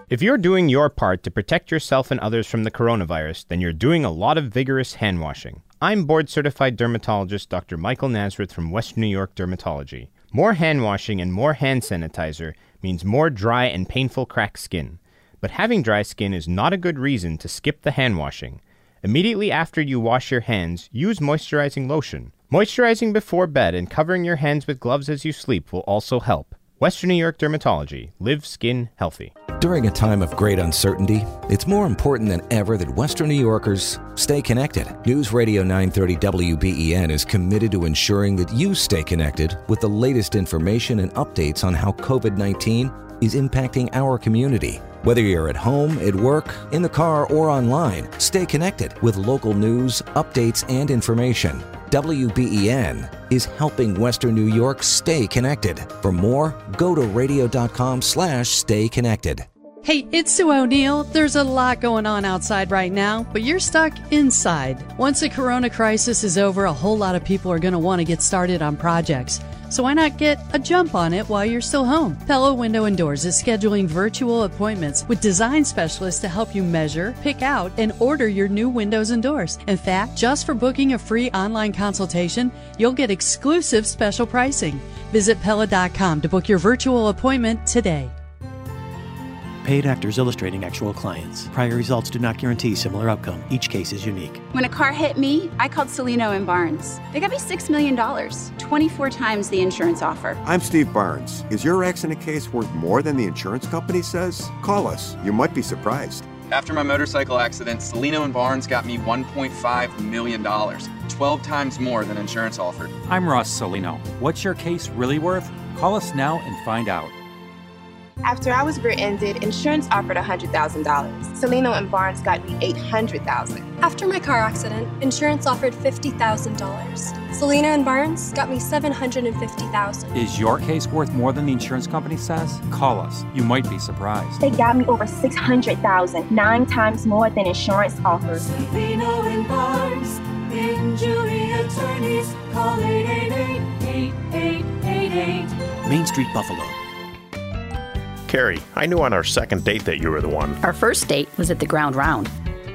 If you're doing your part to protect yourself and others from the coronavirus, then you're doing a lot of vigorous hand washing. I'm board certified dermatologist Dr. Michael Nazareth from Western New York Dermatology. More hand washing and more hand sanitizer means more dry and painful cracked skin. But having dry skin is not a good reason to skip the hand washing. Immediately after you wash your hands, use moisturizing lotion. Moisturizing before bed and covering your hands with gloves as you sleep will also help. Western New York Dermatology. Live skin healthy. During a time of great uncertainty, it's more important than ever that Western New Yorkers stay connected. News Radio 930 WBEN is committed to ensuring that you stay connected with the latest information and updates on how COVID 19 is impacting our community. Whether you're at home, at work, in the car, or online, stay connected with local news, updates, and information. WBEN is helping Western New York stay connected. For more, go to radio.com slash stay connected. Hey, it's Sue O'Neill. There's a lot going on outside right now, but you're stuck inside. Once the corona crisis is over, a whole lot of people are going to want to get started on projects. So why not get a jump on it while you're still home? Pella Window and Doors is scheduling virtual appointments with design specialists to help you measure, pick out, and order your new windows and doors. In fact, just for booking a free online consultation, you'll get exclusive special pricing. Visit Pella.com to book your virtual appointment today. Paid actors illustrating actual clients. Prior results do not guarantee similar outcome. Each case is unique. When a car hit me, I called Cellino and Barnes. They got me $6 million, 24 times the insurance offer. I'm Steve Barnes. Is your accident case worth more than the insurance company says? Call us. You might be surprised. After my motorcycle accident, Cellino and Barnes got me $1.5 million, 12 times more than insurance offered. I'm Ross Cellino. What's your case really worth? Call us now and find out. After I was rear-ended, insurance offered $100,000. Cellino and Barnes got me 800,000. After my car accident, insurance offered $50,000. Cellino and Barnes got me 750,000. Is your case worth more than the insurance company says? Call us. You might be surprised. They got me over $600,000, nine times more than insurance offered. Cellino and Barnes, injury attorneys, call 888-8888. Main Street Buffalo. Carrie, I knew on our second date that you were the one. Our first date was at the ground round.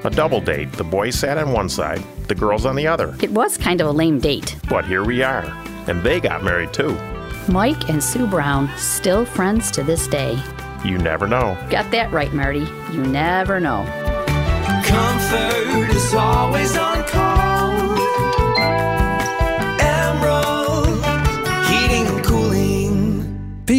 A double date. The boys sat on one side, the girls on the other. It was kind of a lame date. But here we are. And they got married too. Mike and Sue Brown, still friends to this day. You never know. Got that right, Marty. You never know. Comfort is always on call.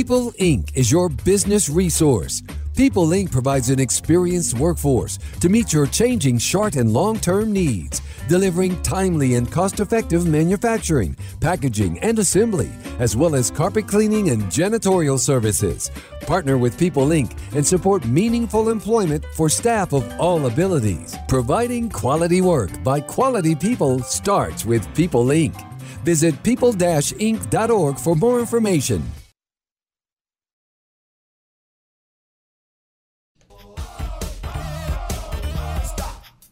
People Inc. is your business resource. People Inc. provides an experienced workforce to meet your changing short and long term needs, delivering timely and cost effective manufacturing, packaging, and assembly, as well as carpet cleaning and janitorial services. Partner with People Inc. and support meaningful employment for staff of all abilities. Providing quality work by quality people starts with People Inc. Visit people inc.org for more information.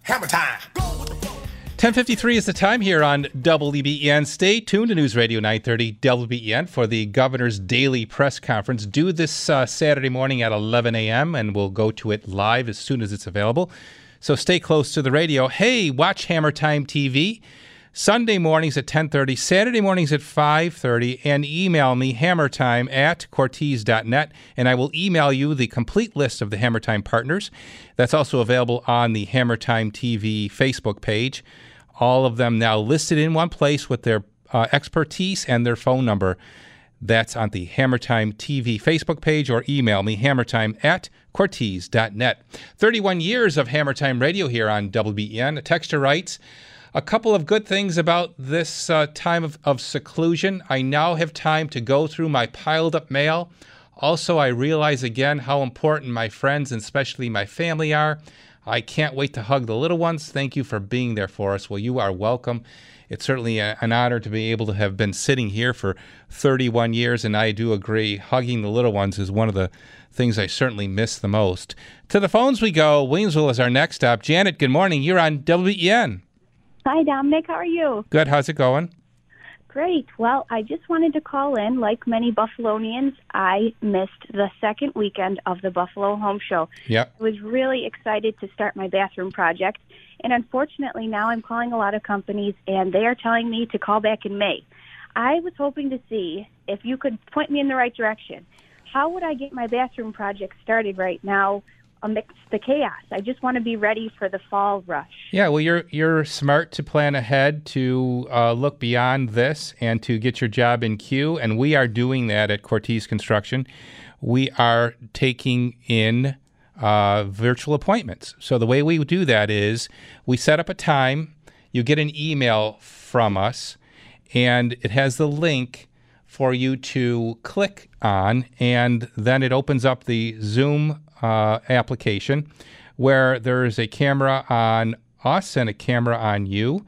Hammer time. 1053 is the time here on WBEN. Stay tuned to News Radio 930 WBEN for the governor's daily press conference due this uh, Saturday morning at 11 a.m. and we'll go to it live as soon as it's available. So stay close to the radio. Hey, watch Hammer Time TV. Sunday mornings at 10:30, Saturday mornings at 5:30, and email me hammertime at cortese.net, and I will email you the complete list of the Hammertime partners. That's also available on the Hammertime TV Facebook page. All of them now listed in one place with their uh, expertise and their phone number. That's on the Hammertime TV Facebook page or email me hammertime at cortese.net. 31 years of Hammertime radio here on WBEN. A texter writes, a couple of good things about this uh, time of, of seclusion. I now have time to go through my piled up mail. Also, I realize again how important my friends and especially my family are. I can't wait to hug the little ones. Thank you for being there for us. Well, you are welcome. It's certainly a, an honor to be able to have been sitting here for 31 years, and I do agree. Hugging the little ones is one of the things I certainly miss the most. To the phones we go. Williamsville is our next stop. Janet, good morning. You're on WEN. Hi, Domenic. How are you? Good. How's it going? Great. Well, I just wanted to call in. Like many Buffalonians, I missed the second weekend of the Buffalo Home Show. Yep. I was really excited to start my bathroom project. And unfortunately, now I'm calling a lot of companies, and they are telling me to call back in May. I was hoping to see if you could point me in the right direction. How would I get my bathroom project started right now amidst the chaos? I just want to be ready for the fall rush. Yeah, well, you're you're smart to plan ahead, to uh, look beyond this, and to get your job in queue. And we are doing that at Cortese Construction. We are taking in uh, virtual appointments. So the way we do that is we set up a time. You get an email from us, and it has the link for you to click on, and then it opens up the Zoom uh, application where there is a camera on us and a camera on you.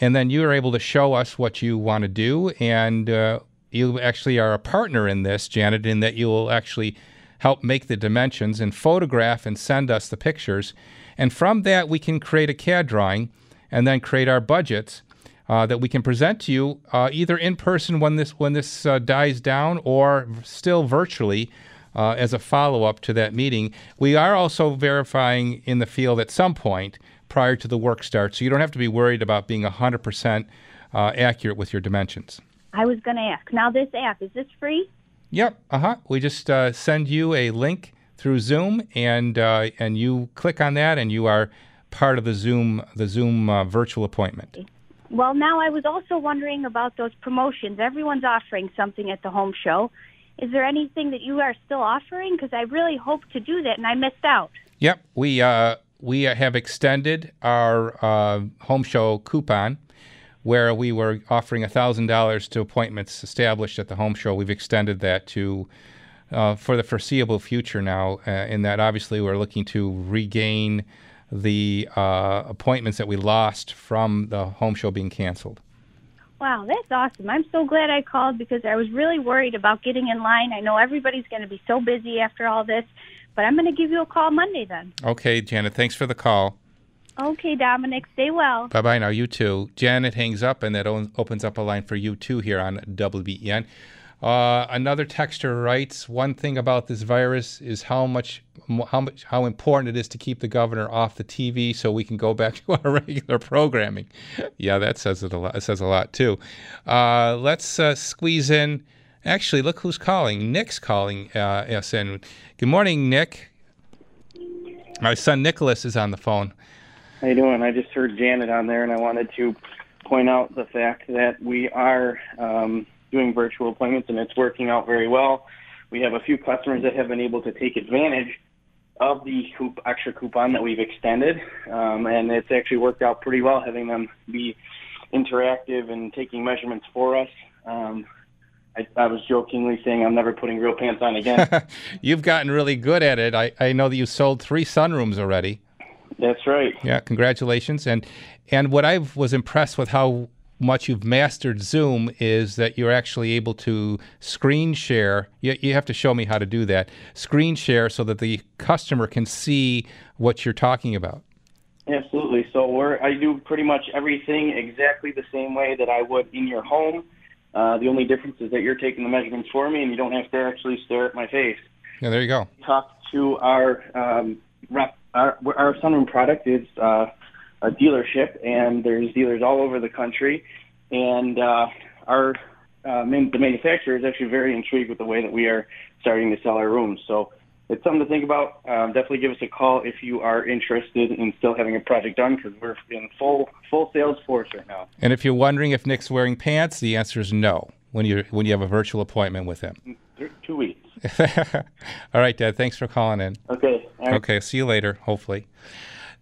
And then you are able to show us what you want to do. And uh, you actually are a partner in this, Janet, in that you will actually help make the dimensions and photograph and send us the pictures. And from that, we can create a CAD drawing and then create our budgets uh, that we can present to you uh, either in person when this when this uh, dies down or still virtually uh, as a follow up to that meeting. We are also verifying in the field at some point prior to the work start, so you don't have to be worried about being 100% uh, accurate with your dimensions. I was going to ask. Now, this app, is this free? Yep. Uh huh. We just uh, send you a link through Zoom, and uh, and you click on that, and you are part of the Zoom the Zoom uh, virtual appointment. Well, now I was also wondering about those promotions. Everyone's offering something at the home show. Is there anything that you are still offering? Because I really hope to do that, and I missed out. Yep. We uh, we have extended our uh, home show coupon. Where we were offering $1,000 to appointments established at the home show, we've extended that to uh, for the foreseeable future now. Uh, in that, obviously, we're looking to regain the uh, appointments that we lost from the home show being canceled. Wow, that's awesome. I'm so glad I called because I was really worried about getting in line. I know everybody's going to be so busy after all this, but I'm going to give you a call Monday then. Okay, Janet, thanks for the call. Okay, Domenic, stay well. Bye bye now, you too. Janet hangs up, and that opens up a line for you too here on WBEN. Uh, another texter writes, "One thing about this virus is how much, how much, how important it is to keep the governor off the TV so we can go back to our regular programming." yeah, that says it a lot. It says a lot too. Uh, let's uh, squeeze in. Actually, look who's calling. Nick's calling uh, us in. Good morning, Nick. My son Nicholas is on the phone. How you doing? I just heard Janet on there, and I wanted to point out the fact that we are um, doing virtual appointments, and it's working out very well. We have a few customers that have been able to take advantage of the coup- extra coupon that we've extended, um, and it's actually worked out pretty well having them be interactive and taking measurements for us. Um, I, I was jokingly saying I'm never putting real pants on again. You've gotten really good at it. I, I know that you sold three sunrooms already. That's right. Yeah, congratulations. And and what I was impressed with how much you've mastered Zoom is that you're actually able to screen share. You, you have to show me how to do that. Screen share so that the customer can see what you're talking about. Absolutely. So we're I do pretty much everything exactly the same way that I would in your home. Uh, the only difference is that you're taking the measurements for me, and you don't have to actually stare at my face. Yeah, there you go. Talk to our um, rep. Our, our sunroom product is uh, a dealership, and there's dealers all over the country. And uh, our uh, man, the manufacturer is actually very intrigued with the way that we are starting to sell our rooms. So it's something to think about. Um, definitely give us a call if you are interested in still having a project done because we're in full full sales force right now. And if you're wondering if Nick's wearing pants, the answer is no. When you when you have a virtual appointment with him. Two weeks. All right, Dad. Thanks for calling in. Okay. Right. Okay. See you later. Hopefully.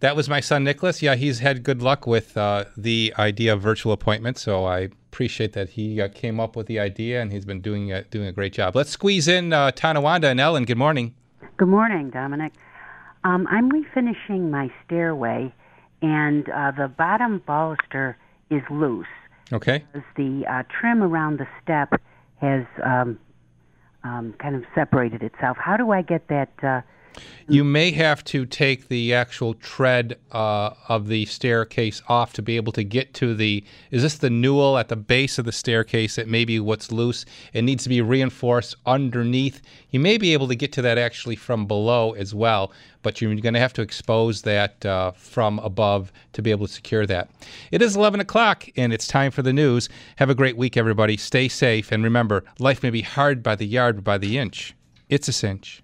That was my son Nicholas. Yeah, he's had good luck with uh, the idea of virtual appointments, so I appreciate that he uh, came up with the idea and he's been doing uh, doing a great job. Let's squeeze in uh, Tonawanda and Ellen. Good morning. Good morning, Domenic. Um, I'm refinishing my stairway, and uh, the bottom baluster is loose. Okay. Because the uh, trim around the step has um, um, kind of separated itself. How do I get that? You may have to take the actual tread uh, of the staircase off to be able to get to the. Is this the newel at the base of the staircase that may be what's loose? It needs to be reinforced underneath. You may be able to get to that actually from below as well, but you're going to have to expose that uh, from above to be able to secure that. It is 11 o'clock and it's time for the news. Have a great week, everybody. Stay safe. And remember, life may be hard by the yard, but by the inch, it's a cinch.